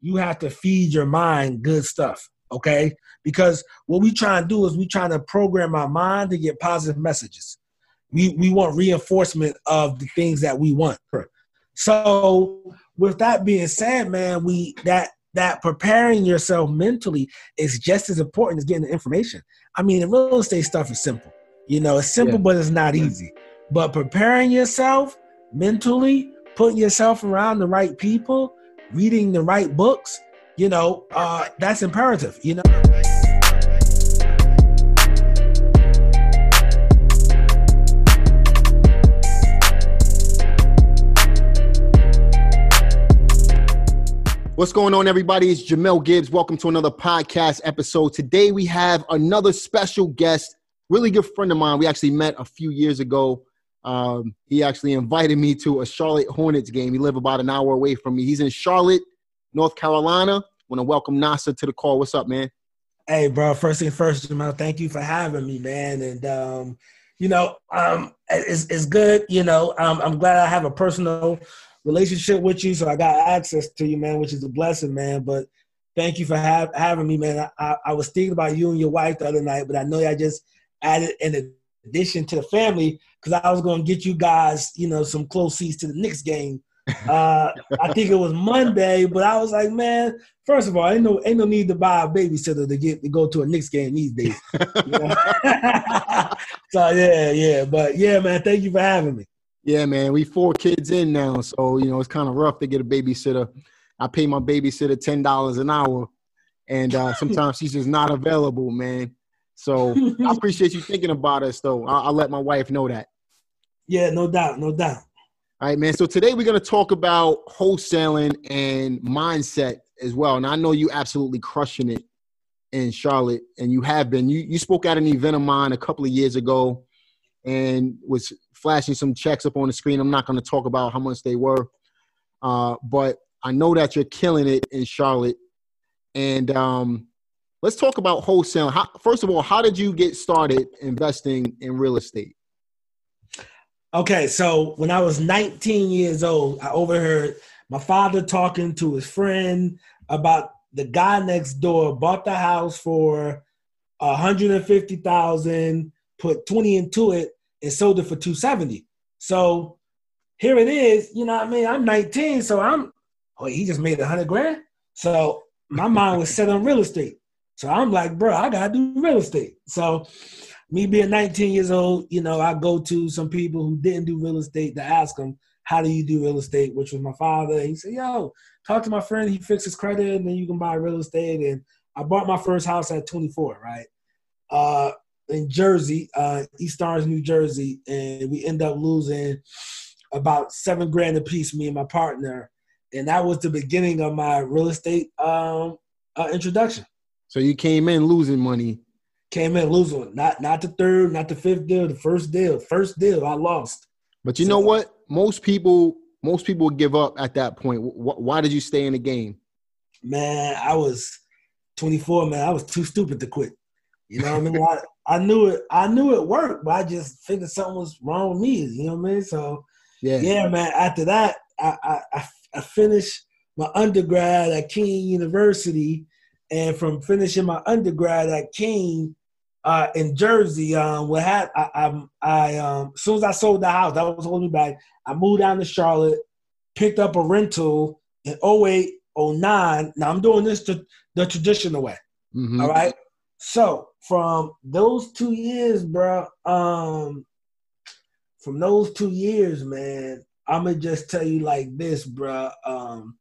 you have to feed your mind good stuff. Okay, because what we try and do is we try to program our mind to get positive messages. We we want reinforcement of the things that we want. So with that being said, man, we that that preparing yourself mentally is just as important as getting the information. I mean, the real estate stuff is simple. You know, it's simple, yeah. but it's not easy. But preparing yourself mentally, putting yourself around the right people, reading the right books, you know, uh, that's imperative, you know. What's going on, everybody? It's Jamel Gibbs. Welcome to another podcast episode. Today we have another special guest, really good friend of mine. We actually met a few years ago. Um, he actually invited me to a Charlotte Hornets game. He lived about an hour away from me. He's in Charlotte, North Carolina. Want to welcome Nasser to the call. What's up, man? Hey, bro. First thing first, Jamel. Thank you for having me, man. And um, you know, um, it's it's good. You know, um, I'm glad I have a personal relationship with you, so I got access to you, man, which is a blessing, man. But thank you for have, having me, man. I, I, I, was thinking about you and your wife the other night, but I know I just added an addition to the family because I was going to get you guys, you know, some close seats to the Knicks game. Uh, I think it was Monday, but I was like, man, first of all, ain't no ain't no need to buy a babysitter to get to go to a Knicks game these days. so yeah, yeah, but yeah, man, thank you for having me. Yeah, man, we four kids in now, so you know it's kind of rough to get a babysitter. I pay my babysitter ten dollars an hour, and uh, sometimes she's just not available, man. So I appreciate you thinking about us, though. I'll, I'll let my wife know that. Yeah, no doubt, no doubt. All right, man. So today we're going to talk about wholesaling and mindset as well. And I know you absolutely crushing it in Charlotte, and you have been. You you spoke at an event of mine a couple of years ago, and was flashing some checks up on the screen. I'm not going to talk about how much they were, uh, but I know that you're killing it in Charlotte. And um, let's talk about wholesale. How, first of all, how did you get started investing in real estate? Okay, so when I was 19 years old, I overheard my father talking to his friend about the guy next door bought the house for 150,000, put 20 into it, and sold it for 270. So here it is, you know what I mean? I'm 19, so I'm oh, he just made a hundred grand. So my mind was set on real estate. So I'm like, bro, I gotta do real estate. So me being 19 years old, you know, I go to some people who didn't do real estate to ask them, how do you do real estate? Which was my father. He said, yo, talk to my friend. He fixes credit and then you can buy real estate. And I bought my first house at 24, right? Uh, in Jersey, uh, East Orange, New Jersey, and we end up losing about seven grand a piece, me and my partner, and that was the beginning of my real estate um, uh, introduction. So you came in losing money. Came in losing, not not the third, not the fifth deal, the first deal. First deal, I lost. But you so, know what? Most people, most people give up at that point. Why did you stay in the game? Man, I was 24. Man, I was too stupid to quit. You know what I mean? I, I knew it. I knew it worked, but I just figured something was wrong with me. You know what I mean? So yeah, yeah, man. After that, I I, I finished my undergrad at Kean University, and from finishing my undergrad at Kean uh, in Jersey, um, what had I, I, I um, as soon as I sold the house, that was holding me back. I moved down to Charlotte, picked up a rental in 08, 09. Now I'm doing this to the traditional way. Mm-hmm. All right. So from those two years, bro, um, from those two years, man, I'm gonna just tell you like this, bro. Um,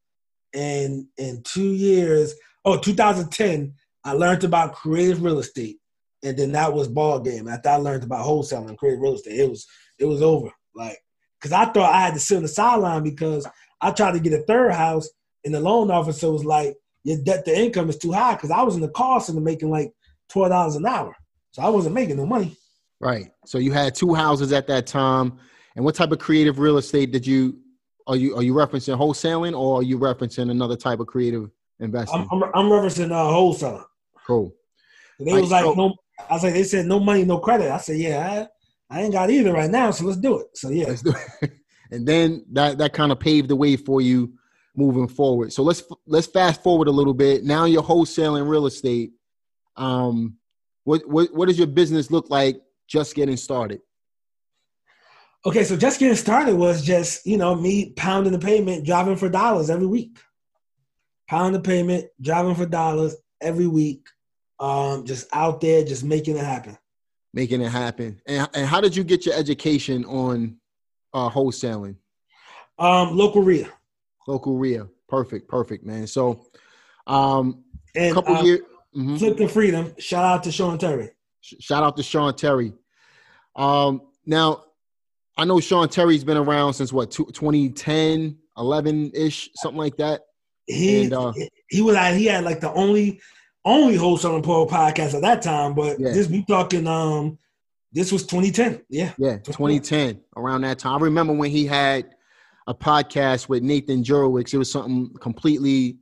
and in two years, oh, 2010, I learned about creative real estate, and then that was ball game. After I learned about wholesaling creative real estate, it was it was over. Like, cause I thought I had to sit on the sideline because I tried to get a third house, and the loan officer was like, "Your debt to income is too high." Cause I was in the call center making like twelve dollars an hour, so I wasn't making no money. Right. So you had two houses at that time, and what type of creative real estate did you? Are you are you referencing wholesaling or are you referencing another type of creative investment? I'm, I'm, I'm referencing uh, wholesaling. Cool. They was like, so, no. I was like, they said no money, no credit. I said, yeah, I, I ain't got either right now, so let's do it. So yeah. let's do it. and then that that kind of paved the way for you moving forward. So let's let's fast forward a little bit. Now you're wholesaling real estate. Um, what what what does your business look like just getting started? Okay, so just getting started was just you know me pounding the pavement, driving for dollars every week. Pound the payment, driving for dollars every week. Um, just out there, just making it happen. Making it happen. And and how did you get your education on uh, wholesaling? Um, local REIA. Local REIA. Perfect, perfect, man. So, um, and couple um, years. Mm-hmm. Flip2Freedom. Shout out to Sean Terry. Shout out to Sean Terry. Um, now, I know Sean Terry's been around since what 2010, 11 ish, something like that. He and, uh, he was like he had like the only only wholesaling pro podcast at that time, but yeah. this we talking um this was 2010. Yeah. Yeah, 2010 around that time. I remember when he had a podcast with Nathan Jurowicz. It was something completely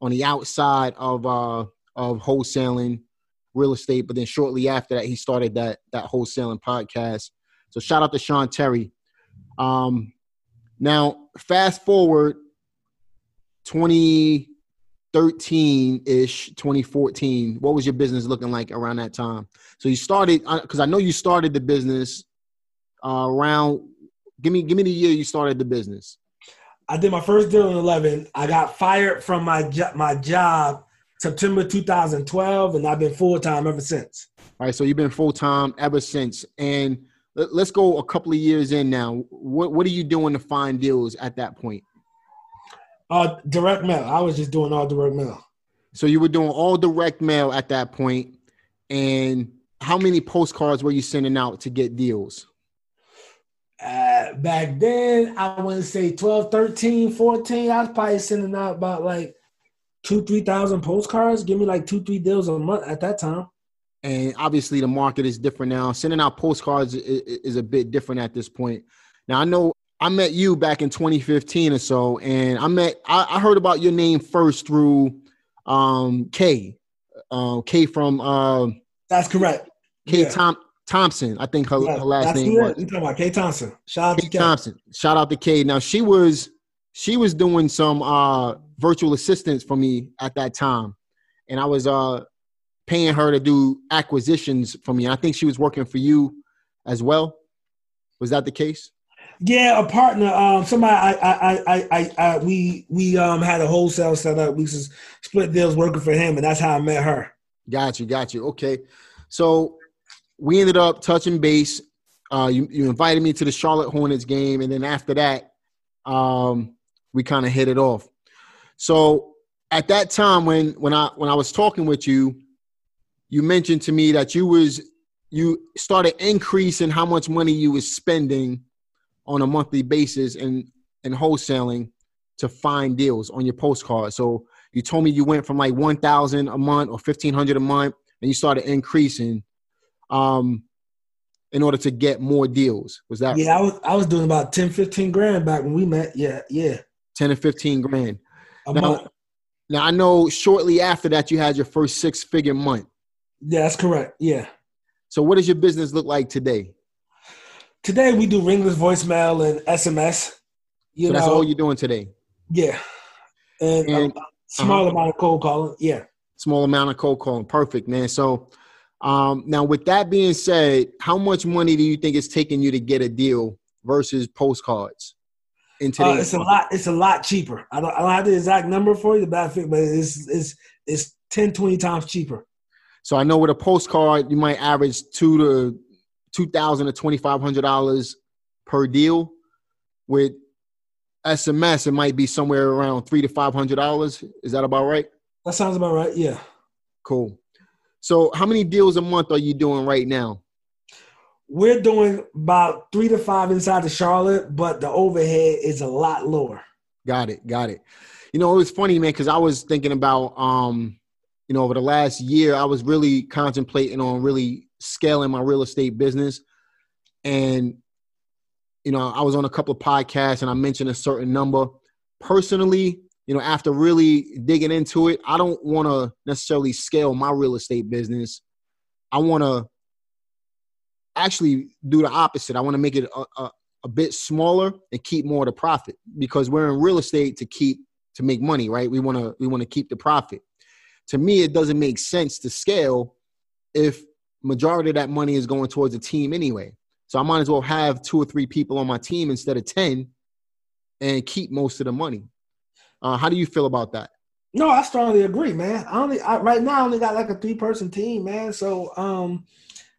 on the outside of uh of wholesaling real estate. But then shortly after that, he started that that wholesaling podcast. So shout out to Sean Terry. Um, now fast forward 2013 ish, 2014. What was your business looking like around that time? So you started because uh, I know you started the business uh, around. Give me give me the year you started the business. I did my first deal in 11. I got fired from my jo- my job September 2012, and I've been full time ever since. All right, so you've been full time ever since, and let, us go a couple of years in now. What what are you doing to find deals at that point? Uh, direct mail. I was just doing all direct mail. So you were doing all direct mail at that point, and how many postcards were you sending out to get deals? Uh, back then, I want to say 12, 13, 14. I was probably sending out about like two, three thousand postcards. Give me like two, three deals a month at that time. And obviously, the market is different now. Sending out postcards is, is a bit different at this point. Now, I know I met you back in 2015 or so, and I met I, I heard about your name first through um, Kay, uh, Kay from. Uh, That's correct. Kay yeah. Tom Thompson, I think her, yeah, her last name was. You talking about Kay Thompson? Shout out Kay to Kay Thompson. Shout out to Kay. Now she was she was doing some uh, virtual assistance for me at that time, and I was uh, paying her to do acquisitions for me. I think she was working for you as well. Was that the case? Yeah, a partner. Um, somebody. I, I, I, I, I we, we um had a wholesale setup. We just split deals working for him, and that's how I met her. Got you, got you. Okay, so we ended up touching base. Uh, you, you invited me to the Charlotte Hornets game, and then after that, um, we kind of hit it off. So at that time, when when I when I was talking with you, you mentioned to me that you was you started increasing how much money you was spending on a monthly basis and in wholesaling to find deals on your postcard. So you told me you went from like one thousand a month or fifteen hundred a month, and you started increasing um, in order to get more deals. Was that? Yeah, I was I was doing about 10, 15 grand back when we met. Yeah, yeah. 10 to 15 grand. A now, month. now I know shortly after that you had your first six figure month. Yeah, that's correct. Yeah. So what does your business look like today? Today we do ringless voicemail and SMS. You so know, that's all you're doing today. Yeah. And, and a small uh-huh. amount of cold calling. Yeah. Small amount of cold calling. Perfect, man. So um, now, with that being said, how much money do you think it's taking you to get a deal versus postcards? In uh, it's a lot. It's a lot cheaper. I don't, I don't have the exact number for you, but but it's it's it's 10, 20 times cheaper. So I know with a postcard, you might average two to two thousand to twenty five hundred dollars per deal. With SMS, it might be somewhere around three to five hundred dollars. Is that about right? That sounds about right. Yeah. Cool. So, how many deals a month are you doing right now? We're doing about three to five inside of Charlotte, but the overhead is a lot lower. Got it. Got it. You know, it was funny, man, because I was thinking about, um, you know, over the last year, I was really contemplating on really scaling my real estate business. And, you know, I was on a couple of podcasts and I mentioned a certain number. Personally, you know, after really digging into it, I don't want to necessarily scale my real estate business. I want to actually do the opposite. I want to make it a, a, a, bit smaller and keep more of the profit because we're in real estate to keep to make money, right? We want to we want to keep the profit. To me, it doesn't make sense to scale if majority of that money is going towards a team anyway. So I might as well have two or three people on my team instead of 10 and keep most of the money. Uh, how do you feel about that? No, I strongly agree, man. I only I, right now I only got like a three person team, man. So um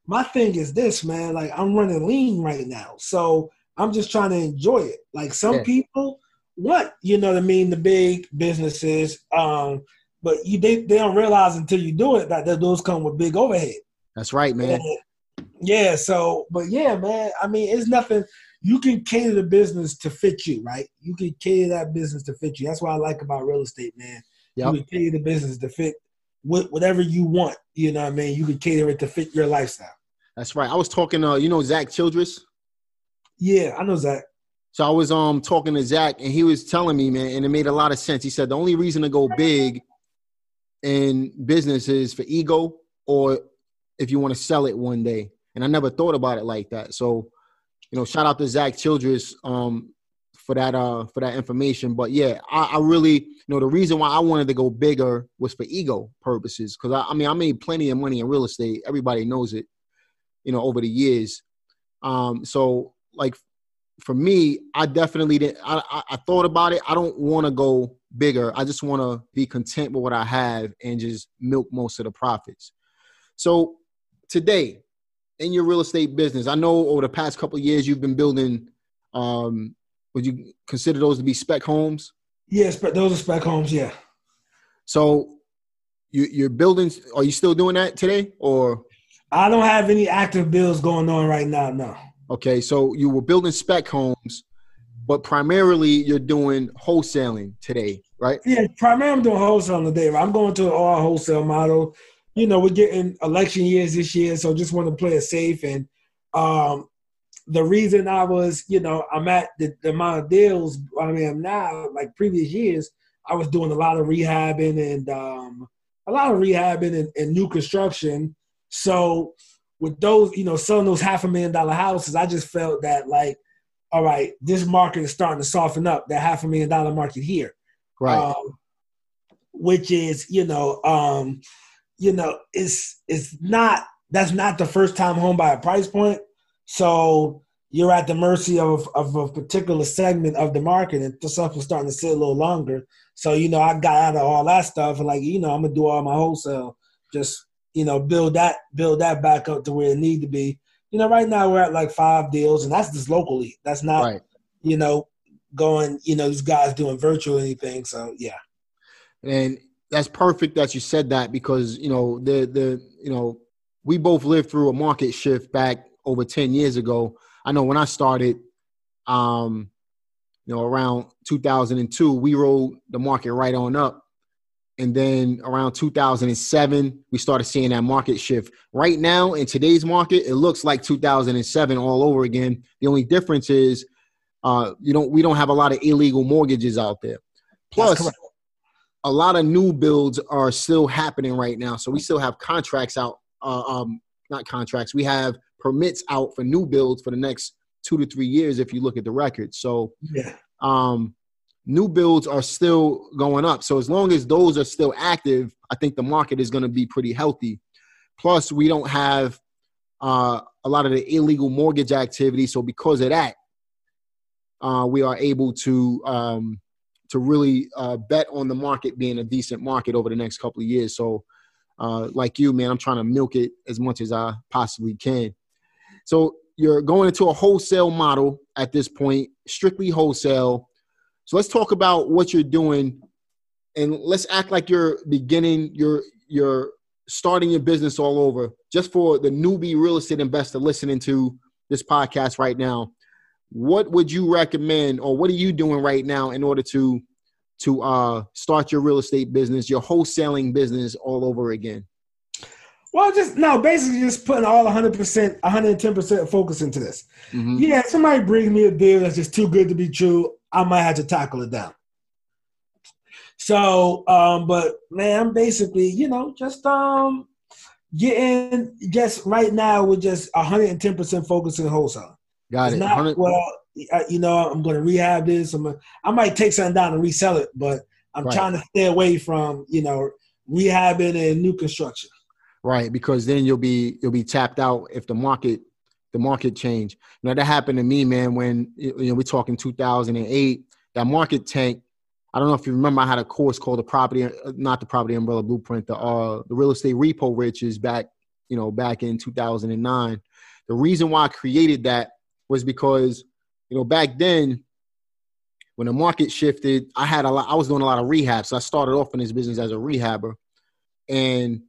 my thing is this, man. Like I'm running lean right now, so I'm just trying to enjoy it. Like some yeah. people want, you know what I mean, the big businesses, um, but you they, they don't realize until you do it that those come with big overhead. That's right, man. And, yeah. So, but yeah, man. I mean, it's nothing. You can cater the business to fit you, right? You can cater that business to fit you. That's what I like about real estate, man. Yep. You can cater the business to fit whatever you want. You know what I mean? You can cater it to fit your lifestyle. That's right. I was talking. Uh, you know Zach Childress. Yeah, I know Zach. So I was um talking to Zach, and he was telling me, man, and it made a lot of sense. He said the only reason to go big in business is for ego, or if you want to sell it one day. And I never thought about it like that. So, you know, shout out to Zach Childress um, for that uh, for that information. But yeah, I, I, really, you know, the reason why I wanted to go bigger was for ego purposes. Because I, I mean, I made plenty of money in real estate. Everybody knows it. You know, over the years. Um, so like for me, I definitely did. I, I, I thought about it. I don't want to go bigger. I just want to be content with what I have and just milk most of the profits. So today in your real estate business, I know over the past couple years you've been building. Um, would you consider those to be spec homes? Yes, but those are spec homes. Yeah. So you, you're building. Are you still doing that today, or? I don't have any active builds going on right now. No. Okay, so you were building spec homes, but primarily you're doing wholesaling today, right? Yeah, primarily I'm doing wholesaling today. I'm going to an all wholesale model. You know, we're getting election years this year, so just want to play it safe. And um, the reason I was, you know, I'm at the, the amount of deals I mean I'm now, like previous years, I was doing a lot of rehabbing and um, a lot of rehabbing and, and new construction. So with those, you know, selling those half a million dollar houses, I just felt that like, all right, this market is starting to soften up. That half a million dollar market here, right? Um, which is, you know, um, you know, it's it's not that's not the first time home by a price point. So you're at the mercy of of a particular segment of the market, and the stuff was starting to sit a little longer. So you know, I got out of all that stuff, and like you know, I'm gonna do all my wholesale just you know, build that build that back up to where it need to be. You know, right now we're at like five deals, and that's just locally. That's not, right. you know, going. You know, these guys doing virtual anything. So yeah, and that's perfect that you said that because you know the the you know we both lived through a market shift back over ten years ago. I know when I started, um, you know, around 2002, we rode the market right on up. And then around 2007 we started seeing that market shift. Right now in today's market it looks like 2007 all over again. The only difference is uh, you don't we don't have a lot of illegal mortgages out there. Plus a lot of new builds are still happening right now so we still have contracts out uh, um, not contracts we have permits out for new builds for the next two to three years if you look at the record so yeah um new builds are still going up. So as long as those are still active, I think the market is going to be pretty healthy. Plus, we don't have uh, a lot of the illegal mortgage activity. So because of that, uh, we are able to um, to really uh, bet on the market being a decent market over the next couple of years. So, uh, like you, man, I'm trying to milk it as much as I possibly can. So you're going into a wholesale model at this point, strictly wholesale. So let's talk about what you're doing, and let's act like you're beginning, you're you're starting your business all over. Just for the newbie real estate investor listening to this podcast right now, what would you recommend, or what are you doing right now in order to to uh, start your real estate business, your wholesaling business all over again? Well, just no, basically just putting all 100%, 110% focus into this. Mm-hmm. Yeah, somebody brings me a deal that's just too good to be true. I might have to tackle it down. So, um, but man, I'm basically, you know, just um getting just right now we're just 110 percent focusing wholesale. Got it's it. Not, well, you know, I'm going to rehab this. I'm gonna, I might take something down and resell it, but I'm right. trying to stay away from you know rehabbing and new construction. Right, because then you'll be you'll be tapped out if the market the market change. You know that happened to me, man. When you know we're talking 2008, that market tank. I don't know if you remember. I had a course called the property, not the property umbrella blueprint, the uh the real estate repo riches back you know back in 2009. The reason why I created that was because you know back then when the market shifted, I had a lot. I was doing a lot of rehab, so I started off in this business as a rehabber, and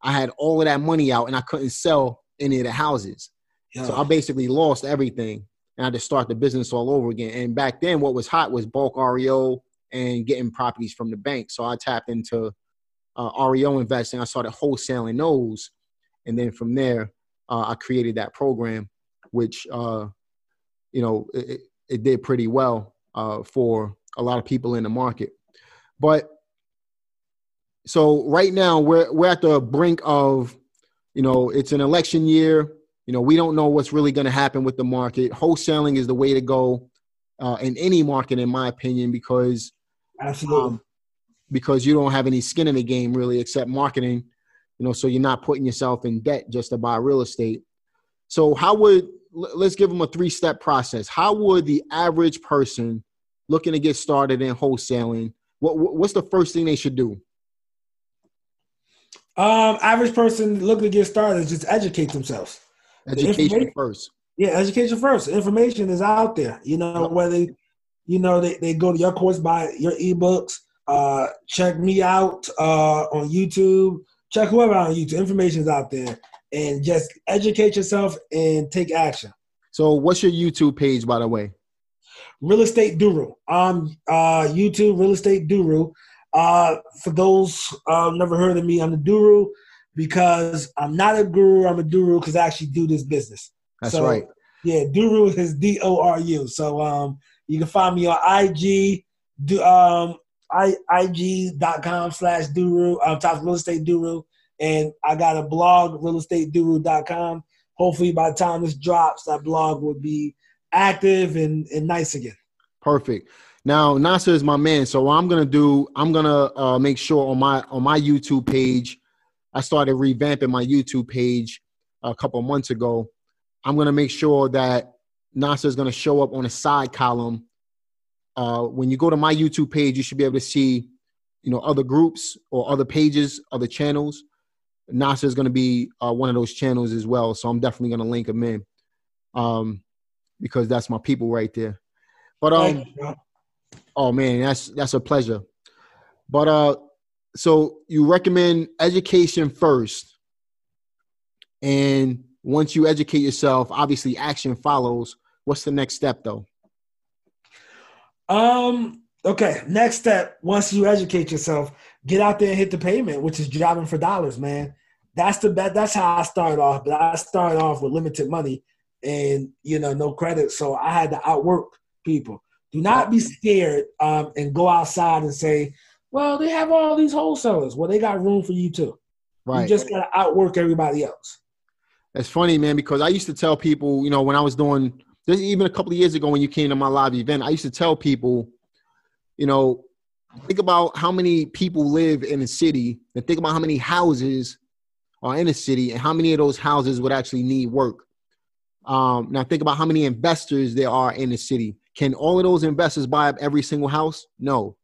I had all of that money out, and I couldn't sell any of the houses. Yeah. So I basically lost everything, and I had to start the business all over again. And back then, what was hot was bulk REO and getting properties from the bank. So I tapped into uh, REO investing. I started wholesaling those, and then from there, uh, I created that program, which uh, you know it, it did pretty well uh, for a lot of people in the market. But so right now we're we're at the brink of, you know, it's an election year. You know, we don't know what's really going to happen with the market. Wholesaling is the way to go uh, in any market, in my opinion, because absolutely um, because you don't have any skin in the game really, except marketing. You know, so you're not putting yourself in debt just to buy real estate. So how would let's give them a three step process. How would the average person looking to get started in wholesaling, what what's the first thing they should do? Um, average person looking to get started is just educate themselves. Education the first. Yeah, education first. Information is out there. You know, whether you know they, they go to your course, buy your ebooks, uh, check me out uh, on YouTube, check whoever on YouTube. Information is out there. And just educate yourself and take action. So what's your YouTube page, by the way? Real Estate Duru. Um, uh, YouTube Real Estate Duru. Uh, for those uh, never heard of me, I'm the Duru because I'm not a guru. I'm a Duru because I actually do this business. That's so, right. Yeah, Duru is D O R U. So um, you can find me on IG. Do um, I, IG.com slash Duru. Um, top real estate Duru. And I got a blog, realestateDuru.com. Hopefully, by the time this drops, that blog will be active and, and nice again. Perfect. Now Nasser is my man, so what I'm gonna do. I'm gonna uh, make sure on my on my YouTube page. I started revamping my YouTube page a couple months ago. I'm gonna make sure that Nasser is gonna show up on a side column. Uh, when you go to my YouTube page, you should be able to see, you know, other groups or other pages, other channels. Nasser is going to be uh, one of those channels as well, so I'm definitely going to link them in. Um, because that's my people right there. But um, oh man, that's that's a pleasure. But uh, so you recommend education first, and once you educate yourself, obviously action follows. What's the next step though? Um. Okay. Next step. Once you educate yourself, get out there and hit the pavement, which is jobbing for dollars, man. That's the best. That's how I started off. But I started off with limited money and you know no credit. So I had to outwork people. Do not be scared um, and go outside and say, "Well, they have all these wholesalers." Well, they got room for you too. Right. You just gotta outwork everybody else. It's funny, man, because I used to tell people, you know, when I was doing this, even a couple of years ago when you came to my live event, I used to tell people, you know, think about how many people live in a city and think about how many houses are in a city and how many of those houses would actually need work. Um, now think about how many investors there are in the city. Can all of those investors buy up every single house? No.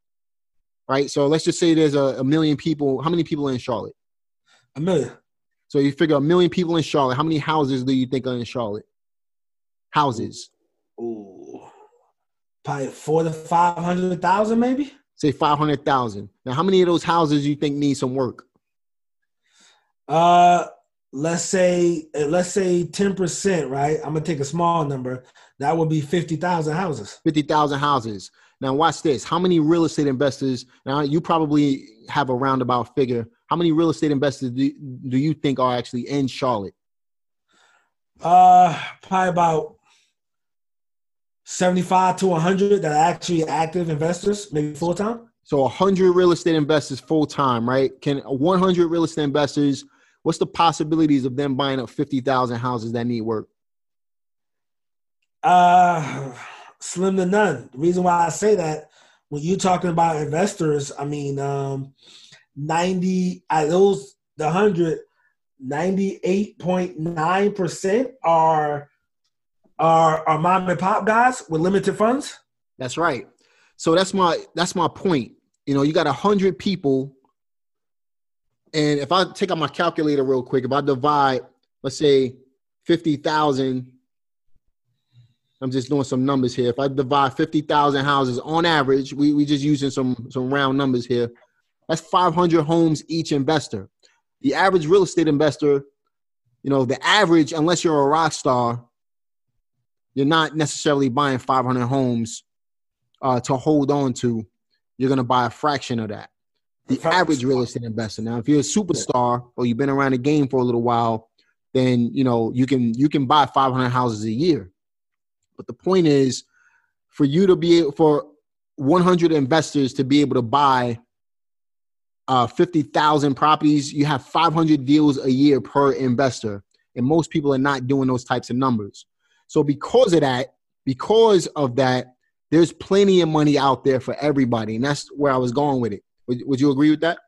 Right. So let's just say there's a, a million people. How many people are in Charlotte? A million. So you figure a million people in Charlotte. How many houses do you think are in Charlotte? Houses. Ooh, probably four to five hundred thousand, maybe. Say five hundred thousand. Now, how many of those houses do you think need some work? Uh, let's say uh, let's say 10%, right? I'm gonna take a small number. That would be 50,000 houses. 50,000 houses. Now watch this. How many real estate investors? Now you probably have a roundabout figure. How many real estate investors do, do you think are actually in Charlotte? Uh, probably about 75 to 100 that are actually active investors, maybe full time. So 100 real estate investors full time, right? Can 100 real estate investors what's the possibilities of them buying up 50,000 houses that need work? Uh, slim to none. The reason why I say that, when you're talking about investors, I mean, um, 90 at those the 100 98.9% are are are mom and pop guys with limited funds. That's right. So that's my that's my point. You know, you got a hundred people, and if I take out my calculator real quick, if I divide, let's say fifty thousand, I'm just doing some numbers here. If I divide fifty thousand houses on average, we we just using some some round numbers here. That's 500 homes each investor. The average real estate investor, you know, the average, unless you're a rock star, you're not necessarily buying 500 homes uh, to hold on to. You're going to buy a fraction of that. The average real estate investor. Now, if you're a superstar or you've been around the game for a little while, then you know you can you can buy 500 houses a year. But the point is, for you to be for 100 investors to be able to buy uh, 50,000 properties, you have 500 deals a year per investor. And most people are not doing those types of numbers. So, because of that, because of that, there's plenty of money out there for everybody. And that's where I was going with it. Would, would you agree with that?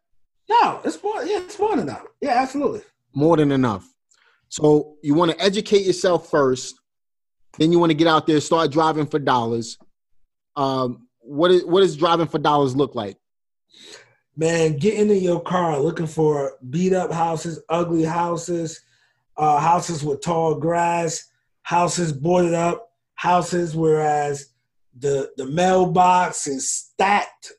No, it's more, yeah, it's more than enough. Yeah, absolutely. More than enough. So, you want to educate yourself first. Then you want to get out there, start driving for dollars. Um, what is what does driving for dollars look like? man, getting in your car looking for beat up houses, ugly houses, uh, houses with tall grass, houses boarded up, houses whereas the the mailbox is stacked,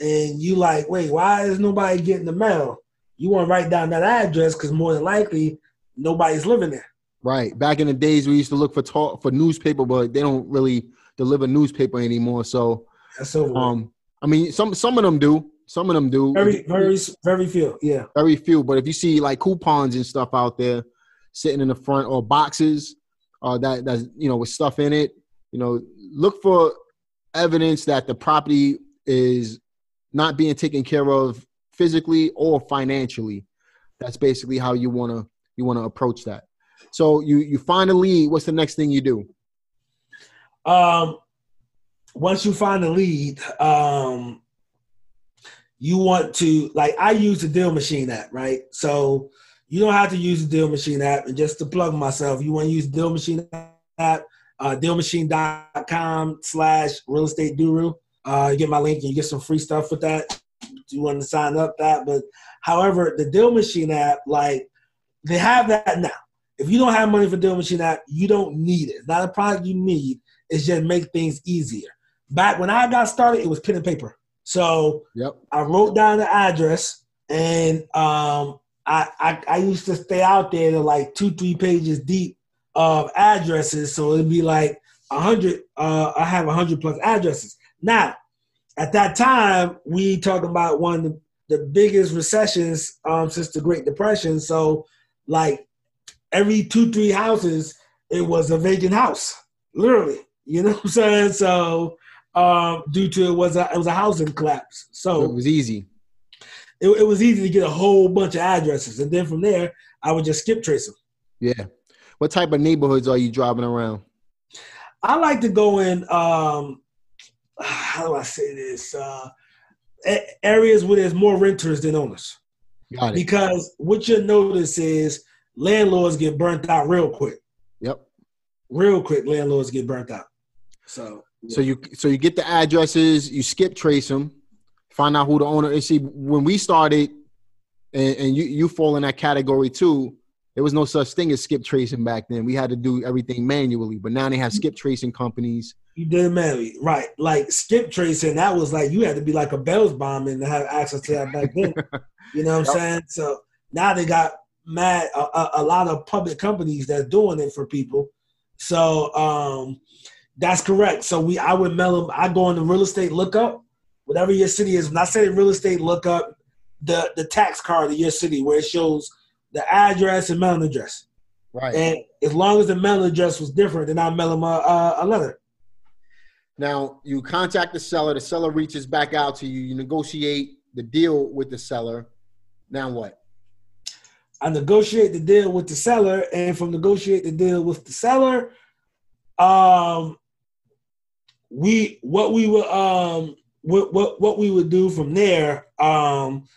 and you like, wait, why is nobody getting the mail? You want to write down that address because more than likely nobody's living there. Right. Back in the days, we used to look for talk for newspaper, but they don't really deliver newspaper anymore. So, That's over. um, I mean, some some of them do. Some of them do. Very, very, very few. Yeah. Very few. But if you see like coupons and stuff out there sitting in the front or boxes uh, that that's you know with stuff in it, you know, look for evidence that the property is not being taken care of physically or financially. That's basically how you wanna you wanna approach that. So you you find a lead. What's the next thing you do? Um, once you find a lead, um, you want to like I use the Deal Machine app, right? So you don't have to use the Deal Machine app. And just to plug myself, you want to use Deal Machine app, uh, dealmachine.com slash real estate guru. Uh, you get my link and you get some free stuff with that. You want to sign up that. But however, the Deal Machine app, like they have that now. If you don't have money for Deal Machine app, you don't need it. It's not a product you need. It's just make things easier. Back when I got started, it was pen and paper. So yep. I wrote down the address, and um, I, I, I used to stay out there to like two three pages deep of addresses. So it'd be like a hundred. Uh, I have a hundred plus addresses now. At that time, we talking about one of the, the biggest recessions um, since the Great Depression. So like every two three houses, it was a vacant house, literally. You know what I'm saying? So um, due to it was a it was a housing collapse. So it was easy. It, it, was easy to get a whole bunch of addresses, and then from there, I would just skip trace them. Yeah. What type of neighborhoods are you driving around? I like to go in. Um, how do I say this? Uh, areas where there's more renters than owners. Got it. Because what you notice is landlords get burnt out real quick. Yep. Real quick, landlords get burnt out. So so you so you get the addresses, you skip trace them, find out who the owner is. See, when we started, and, and you you fall in that category too. There was no such thing as skip tracing back then. We had to do everything manually, but now they have skip tracing companies. You did manually, right? Like skip tracing, that was like you had to be like a bail bondsman to have access to that back then. you know what I'm yep. saying? So now they got mad a, a, a lot of public companies that's doing it for people. So um that's correct. So we, I would mail them. I go on the real estate lookup, whatever your city is. When I say real estate lookup, the the tax card of your city where it shows the address and mailing address. Right. And as long as the mailing address was different, then I mail them a, a, a letter. Now you contact the seller. The seller reaches back out to you. You negotiate the deal with the seller. Now what? I negotiate the deal with the seller, and from negotiate the deal with the seller, um, we what we will um what what what we would do from there, um,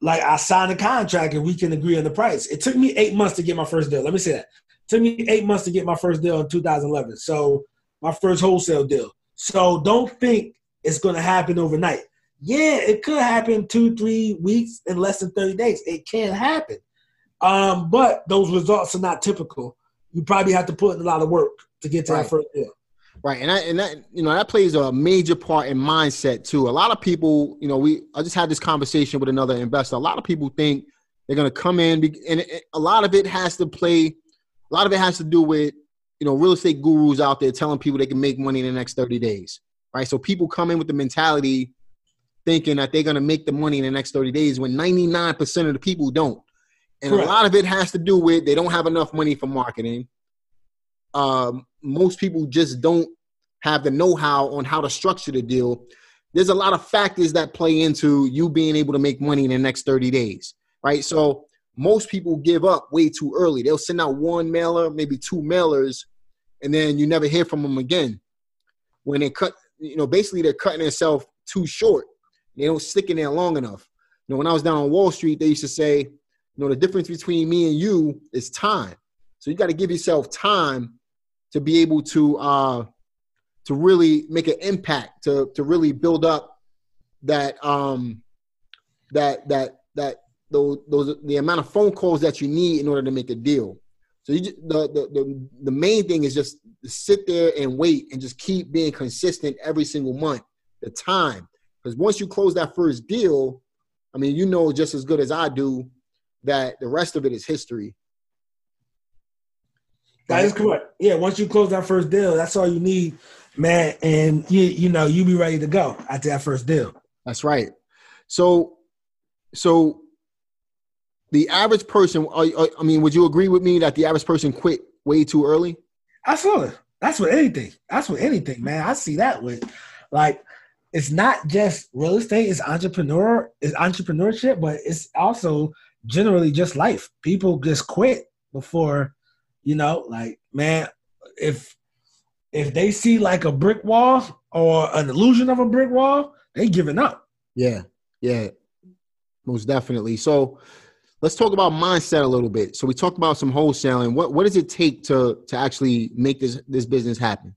like I signed a contract and we can agree on the price. It took me eight months to get my first deal. Let me say that. It took me eight months to get my first deal in 2011. So my first wholesale deal. So don't think it's going to happen overnight. Yeah, it could happen two, three weeks in less than 30 days. It can happen. Um, but those results are not typical. You probably have to put in a lot of work to get to right. that first deal. Right, and that, and that you know that plays a major part in mindset too. A lot of people, you know, we I just had this conversation with another investor. A lot of people think they're going to come in, and a lot of it has to play. A lot of it has to do with you know real estate gurus out there telling people they can make money in the next thirty days. Right, so people come in with the mentality thinking that they're going to make the money in the next thirty days when ninety nine percent of the people don't. And Correct. a lot of it has to do with they don't have enough money for marketing. Um, most people just don't have the know-how on how to structure the deal. There's a lot of factors that play into you being able to make money in the next 30 days, right? So most people give up way too early. They'll send out one mailer, maybe two mailers, and then you never hear from them again. When they cut, you know, basically they're cutting themselves too short. They don't stick in there long enough. You know, when I was down on Wall Street, they used to say, you know, the difference between me and you is time. So you got to give yourself time to be able to uh, to really make an impact, to to really build up that um that that that those those the amount of phone calls that you need in order to make a deal. So you the the the, the main thing is just sit there and wait and just keep being consistent every single month. The time, because once you close that first deal, I mean, you know just as good as I do that the rest of it is history. That is correct. Yeah, once you close that first deal, that's all you need, man. And you you know you be ready to go after that first deal. That's right. So, so the average person. I mean, would you agree with me that the average person quit way too early? Absolutely. That's with anything. That's with anything, man. I see that with like it's not just real estate. It's entrepreneur. It's entrepreneurship, but it's also generally just life. People just quit before you know, like man, if if they see like a brick wall or an illusion of a brick wall, they giving up. Yeah, yeah, most definitely. So let's talk about mindset a little bit. So we talked about some wholesaling. What what does it take to to actually make this this business happen?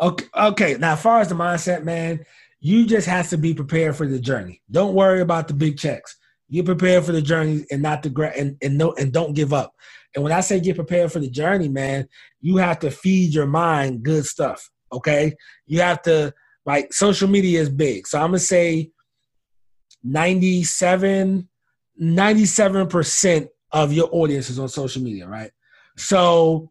Okay, okay. Now, as far as the mindset, man, you just have to be prepared for the journey. Don't worry about the big checks. Get prepared for the journey and not the gra- and and no and don't give up. And when I say get prepared for the journey, man, you have to feed your mind good stuff. Okay, you have to like social media is big. So I'm gonna say 97 97% of your audience is on social media, right? So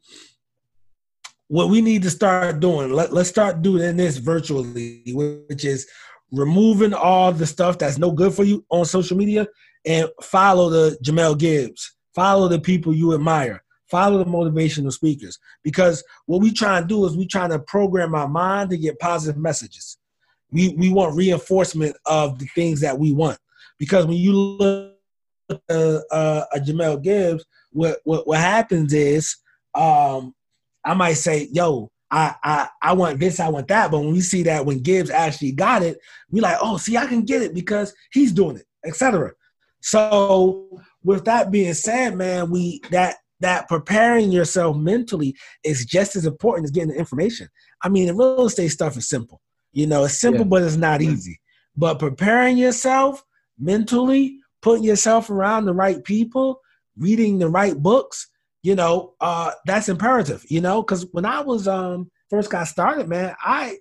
what we need to start doing, let, let's start doing this virtually, which is removing all the stuff that's no good for you on social media and follow the Jamel Gibbs, follow the people you admire, follow the motivational speakers. Because what we try and do is we try to program our mind to get positive messages. We we want reinforcement of the things that we want. Because when you look at uh, uh, a Jamel Gibbs, what, what what happens is um, I might say, "Yo, I, I I want this, I want that." But when we see that when Gibbs actually got it, we like, "Oh, see, I can get it because he's doing it," etc. So with that being said, man, we that that preparing yourself mentally is just as important as getting the information. I mean, the real estate stuff is simple. You know, it's simple, yeah. but it's not easy. But preparing yourself mentally, putting yourself around the right people, reading the right books, you know, uh, that's imperative, you know, because when I was um first got started, man, I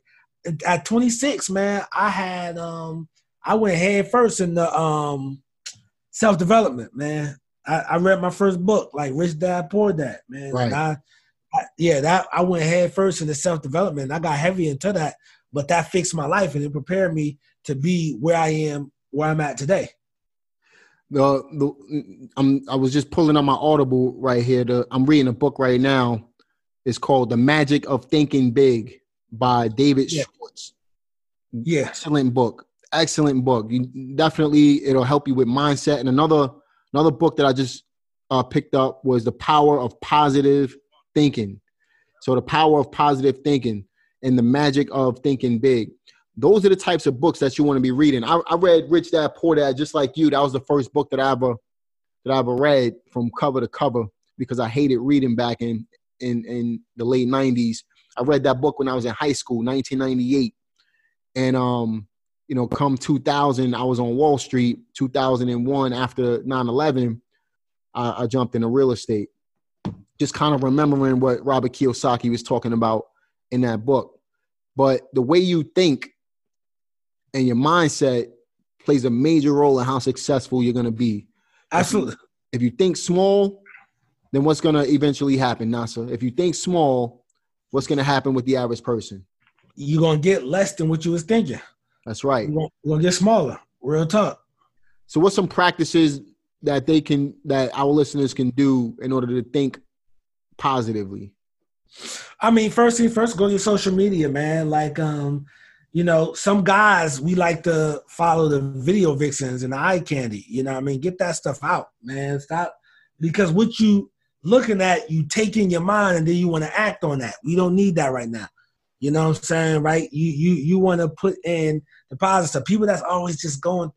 at 26, man, I had um I went head first in the um self development, man. I, I, read my first book, like Rich Dad Poor Dad, man. Right. I, I, yeah, that I went head first into self development. I got heavy into that, but that fixed my life and it prepared me to be where I am, where I'm at today. The, the I'm I was just pulling on my Audible right here. The, I'm reading a book right now. It's called The Magic of Thinking Big by David yeah. Schwartz. Yeah, excellent book excellent book. You definitely it'll help you with mindset. And another another book that I just uh, picked up was the power of positive thinking. So the power of positive thinking, and the magic of thinking big. Those are the types of books that you want to be reading. I, I read Rich Dad Poor Dad just like you. That was the first book that I ever that I ever read from cover to cover because I hated reading back in in in the late '90s. I read that book when I was in high school, 1998, and um, you know, come 2000, I was on Wall Street. 2001, after 9/11, I, I jumped into real estate. Just kind of remembering what Robert Kiyosaki was talking about in that book. But the way you think and your mindset plays a major role in how successful you're going to be. Absolutely. If you, if you think small, then what's going to eventually happen, Nasser? If you think small, what's going to happen with the average person? You're going to get less than what you was thinking. That's right. We're to get smaller. Real talk. So, what's some practices that they can that our listeners can do in order to think positively? I mean, first thing first, go to your social media, man. Like, um, you know, some guys we like to follow the video vixens and the eye candy. You know, I mean, get that stuff out, man. Stop because what you looking at, you take in your mind, and then you want to act on that. We don't need that right now. You know what I'm saying, right? You you you want to put in the positive stuff. People that's always just going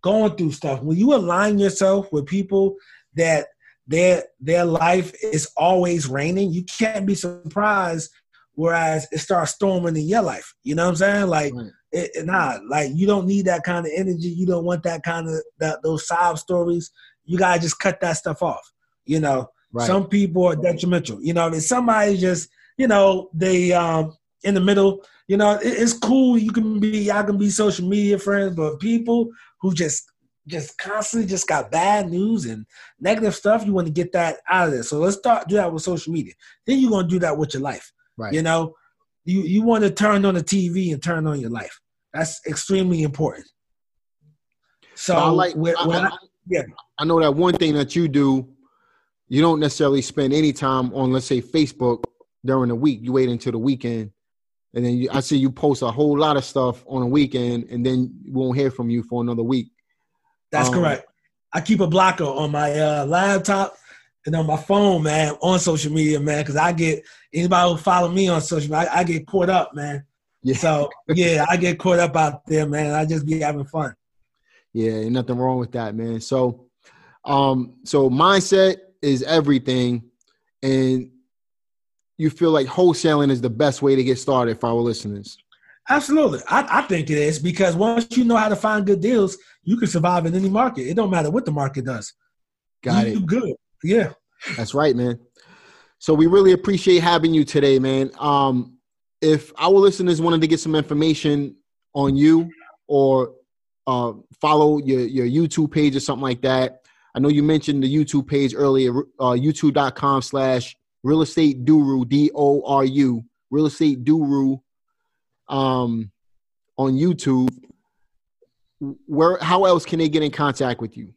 going through stuff. When you align yourself with people that their their life is always raining, you can't be surprised. Whereas it starts storming in your life. You know what I'm saying? Like right. it, nah, like you don't need that kind of energy. You don't want that kind of that those sob stories. You gotta just cut that stuff off. You know, right. some people are detrimental. You know, if somebody just you know they um in the middle. You know, it, it's cool. You can be, y'all can be social media friends, but people who just just constantly just got bad news and negative stuff, you want to get that out of there. So let's start do that with social media. Then you're gonna do that with your life. Right. You know, you you want to turn on the TV and turn on your life. That's extremely important. So I like when, I, I, yeah, I know that one thing that you do. You don't necessarily spend any time on, let's say, Facebook during the week. You wait until the weekend and then you, I see you post a whole lot of stuff on a weekend, and then we won't hear from you for another week. That's um, correct. I keep a blocker on my uh, laptop and on my phone, man, on social media, man, because I get anybody who follow me on social media, I, I get caught up, man. Yeah. So yeah, I get caught up out there, man. I just be having fun. Yeah, nothing wrong with that, man. So, um, so mindset is everything, and you feel like wholesaling is the best way to get started for our listeners? Absolutely. I, I, think it is because once you know how to find good deals, you can survive in any market. It don't matter what the market does. Got you it. good. Yeah. That's right, man. So we really appreciate having you today, man. Um, if our listeners wanted to get some information on you or uh, follow your, your YouTube page or something like that, I know you mentioned the YouTube page earlier, uh, youtube.com slash Real Estate Duru, D O R U, Real Estate Duru, um, on YouTube. Where? How else can they get in contact with you?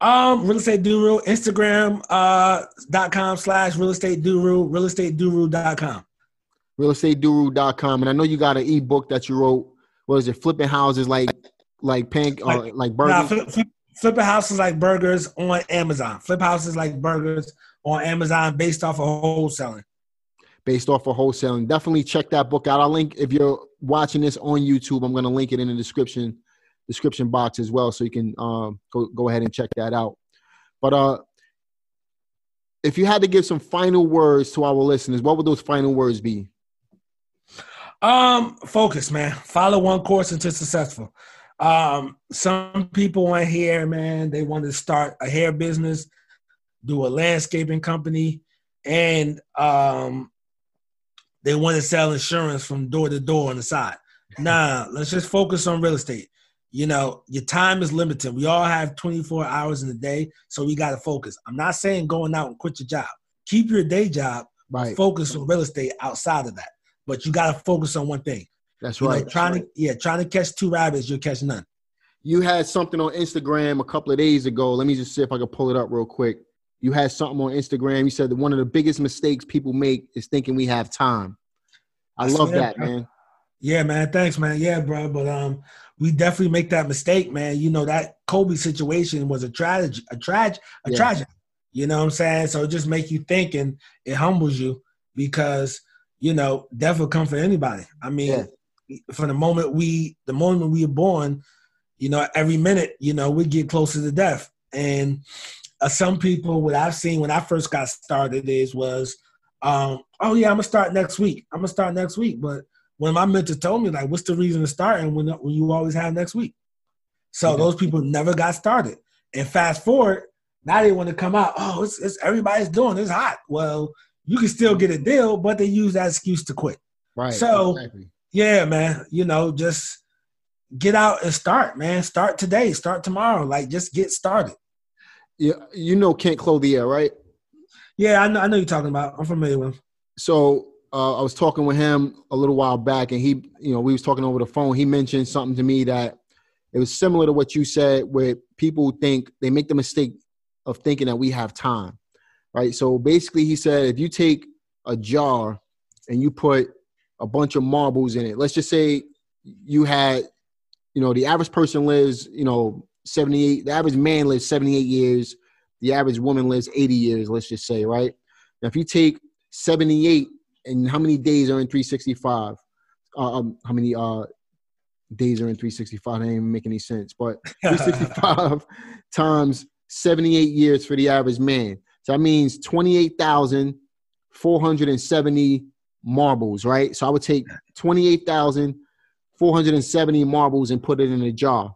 Um, real estate Duru, Instagram uh dot com slash real estate Duru, real estate Duru dot com. Real estate Duru dot com. And I know you got an ebook that you wrote. What is it? Flipping houses like like pink or like, like burgers. Nah, flip, flip, flipping houses like burgers on Amazon. Flip houses like burgers on Amazon based off of wholesaling. Based off of wholesaling. Definitely check that book out. I'll link if you're watching this on YouTube, I'm gonna link it in the description description box as well so you can um, go go ahead and check that out. But uh if you had to give some final words to our listeners, what would those final words be? Um, focus, man. Follow one course until successful. Um, some people want hair, man. They want to start a hair business do a landscaping company, and um, they want to sell insurance from door to door on the side. Nah, let's just focus on real estate. You know, your time is limited. We all have 24 hours in a day, so we got to focus. I'm not saying going out and quit your job. Keep your day job, right. focus on real estate outside of that. But you got to focus on one thing. That's right. know, trying right. to yeah, trying to catch two rabbits, you'll catch none. You had something on Instagram a couple of days ago. Let me just see if I can pull it up real quick you had something on Instagram. You said that one of the biggest mistakes people make is thinking we have time. I, love that, man. Yeah, man. Thanks, man. Yeah, bro. But um, we definitely make that mistake, man. You know that Kobe situation was a tragedy, a tragedy, a yeah. tragedy. You know what I'm saying? So it just make you think and it humbles you because you know, death will come for anybody. I mean, yeah. from the moment we, the moment we are born, you know, every minute, you know, we get closer to death. And uh, some people, what I've seen when I first got started is was, um, oh yeah, I'm gonna start next week. I'm gonna start next week. But when my mentor told me like, what's the reason to start, and when when you always have next week, so those people never got started. And fast forward, now they want to come out. Oh, it's, it's everybody's doing. It's hot. Well, you can still get a deal, but they use that excuse to quit. Right. So, exactly. yeah, man, you know, just get out and start, man. Start today. Start tomorrow. Like, just get started. Yeah, you know Kent Clothier, right? Yeah, I know. I know you're talking about. I'm familiar with him. So uh, I was talking with him a little while back, and he, you know, we was talking over the phone. He mentioned something to me that it was similar to what you said, where people think they make the mistake of thinking that we have time right? So basically, he said if you take a jar and you put a bunch of marbles in it, let's just say you had, you know, the average person lives, you know, 78, the average man lives 78 years, the average woman lives 80 years, let's just say, right? Now, if you take 78 and how many days are in 365? Uh, um, how many uh, days are in 365? That ain't even make any sense. But 365 times 78 years for the average man. So that means 28,470 marbles, right? So I would take 28,470 marbles and put it in a jar.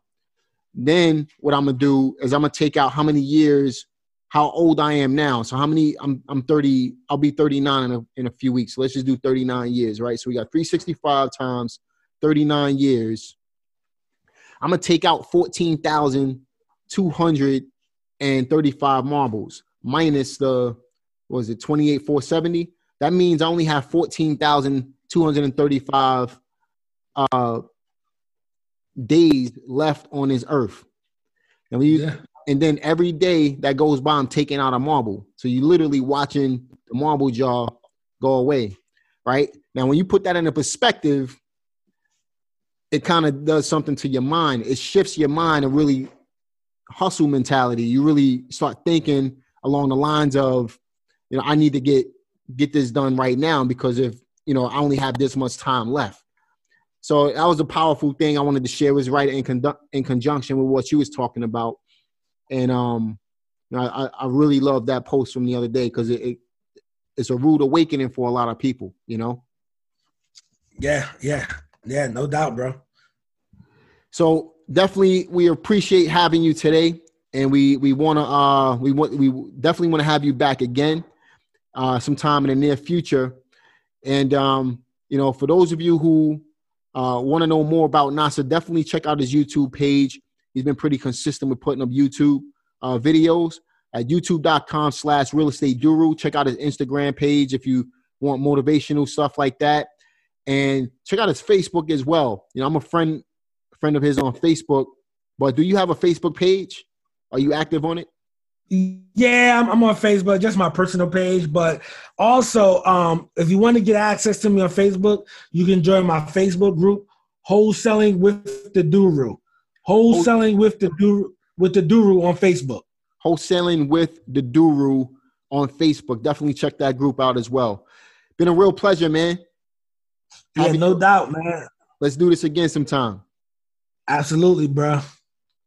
Then what I'm gonna do is I'm gonna take out how many years, how old I am now. So how many? I'm I'm 30. I'll be 39 in a, in a few weeks. So let's just do 39 years, right? So we got 365 times 39 years. I'm gonna take out 14,235 marbles minus the was it 28 470 that means i only have 14235 uh days left on this earth. And, we, yeah. and then every day that goes by i'm taking out a marble. So you're literally watching the marble jar go away right? Now when you put that in a perspective it kind of does something to your mind. It shifts your mind and really hustle mentality. You really start thinking along the lines of, you know, I need to get get this done right now because if you know I only have this much time left. So that was a powerful thing I wanted to share. It was right in con- in conjunction with what you was talking about, and um, I I really love that post from the other day because it, it it's a rude awakening for a lot of people. You know. Yeah, yeah, yeah, no doubt, bro. So definitely, we appreciate having you today and we we want to uh we want we definitely want to have you back again uh sometime in the near future and um you know for those of you who uh want to know more about Nasser definitely check out his YouTube page. He's been pretty consistent with putting up YouTube uh videos at youtube.com slash real estate Duru. Check out his Instagram page if you want motivational stuff like that. And check out his Facebook as well. You know I'm a friend friend of his on Facebook but do you have a Facebook page? Are you active on it? Yeah, I'm, I'm, on Facebook, just my personal page. But also, um, if you want to get access to me on Facebook, you can join my Facebook group, Wholesaling with the Duru. Wholesaling with the Duru with the Duru on Facebook. Wholesaling with the Duru on Facebook. Definitely check that group out as well. Been a real pleasure, man. Yeah, Happy no doubt, man. Let's do this again sometime. Absolutely, bro.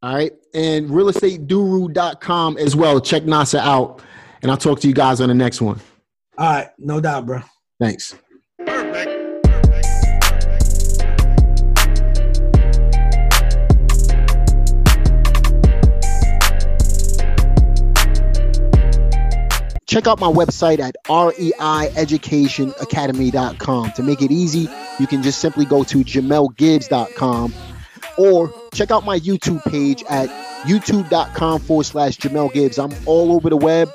All right. And realestateduru.com as well. Check Nasser out. And I'll talk to you guys on the next one. All right. No doubt, bro. Thanks. check out my website at reieducationacademy.com. To make it easy, you can just simply go to jamelgibbs.com or check out my YouTube page at youtube.com forward slash Jamel Gibbs. I'm all over the web,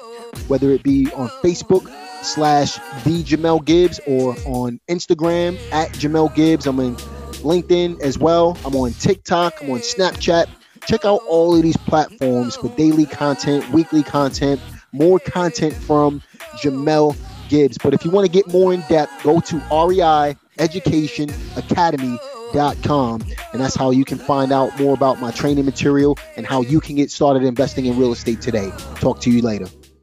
whether it be on Facebook slash the Jamel Gibbs or on Instagram at Jamel Gibbs. I'm in LinkedIn as well. I'm on TikTok. I'm on Snapchat. Check out all of these platforms for daily content, weekly content, more content from Jamel Gibbs. But if you want to get more in depth, go to REI Education Academy com, and that's how you can find out more about my training material and how you can get started investing in real estate today. Talk to you later.